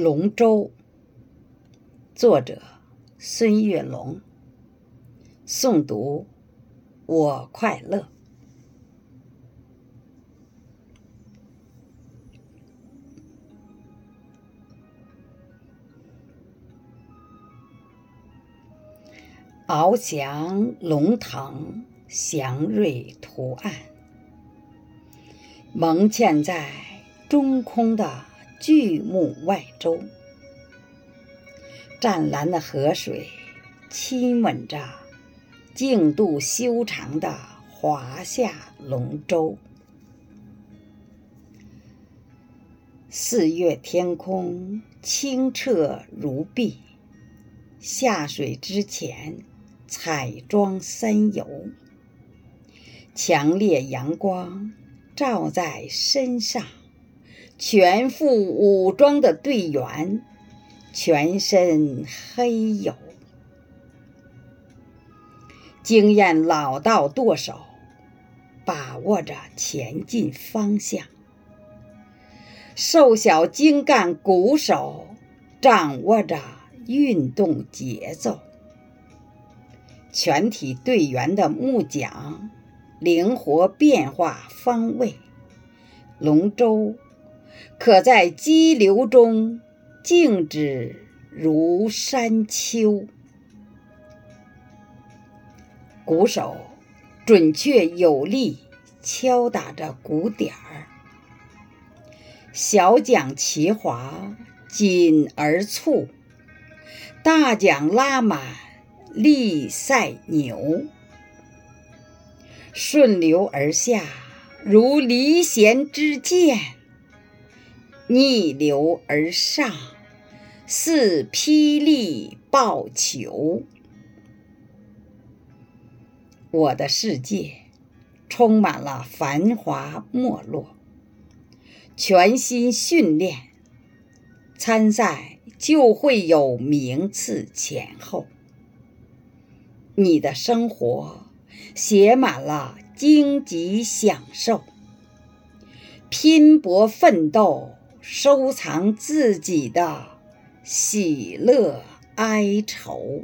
龙舟，作者孙月龙。诵读我快乐。翱翔龙腾，祥瑞图案，蒙嵌在中空的。巨木外周，湛蓝的河水亲吻着净度修长的华夏龙舟。四月天空清澈如碧，下水之前彩妆三游，强烈阳光照在身上。全副武装的队员，全身黑黝，经验老道舵手把握着前进方向，瘦小精干鼓手掌握着运动节奏，全体队员的木桨灵活变化方位，龙舟。可在激流中静止如山丘，鼓手准确有力敲打着鼓点儿，小桨齐划紧而促，大桨拉满力赛牛，顺流而下如离弦之箭。逆流而上，似霹雳爆球。我的世界充满了繁华没落。全心训练，参赛就会有名次前后。你的生活写满了荆棘享受，拼搏奋斗。收藏自己的喜乐哀愁。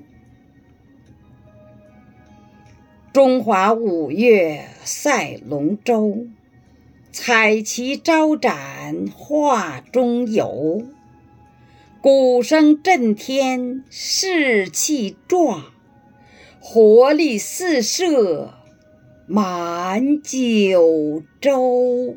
中华五岳赛龙舟，彩旗招展画中游。鼓声震天士气壮，活力四射满九州。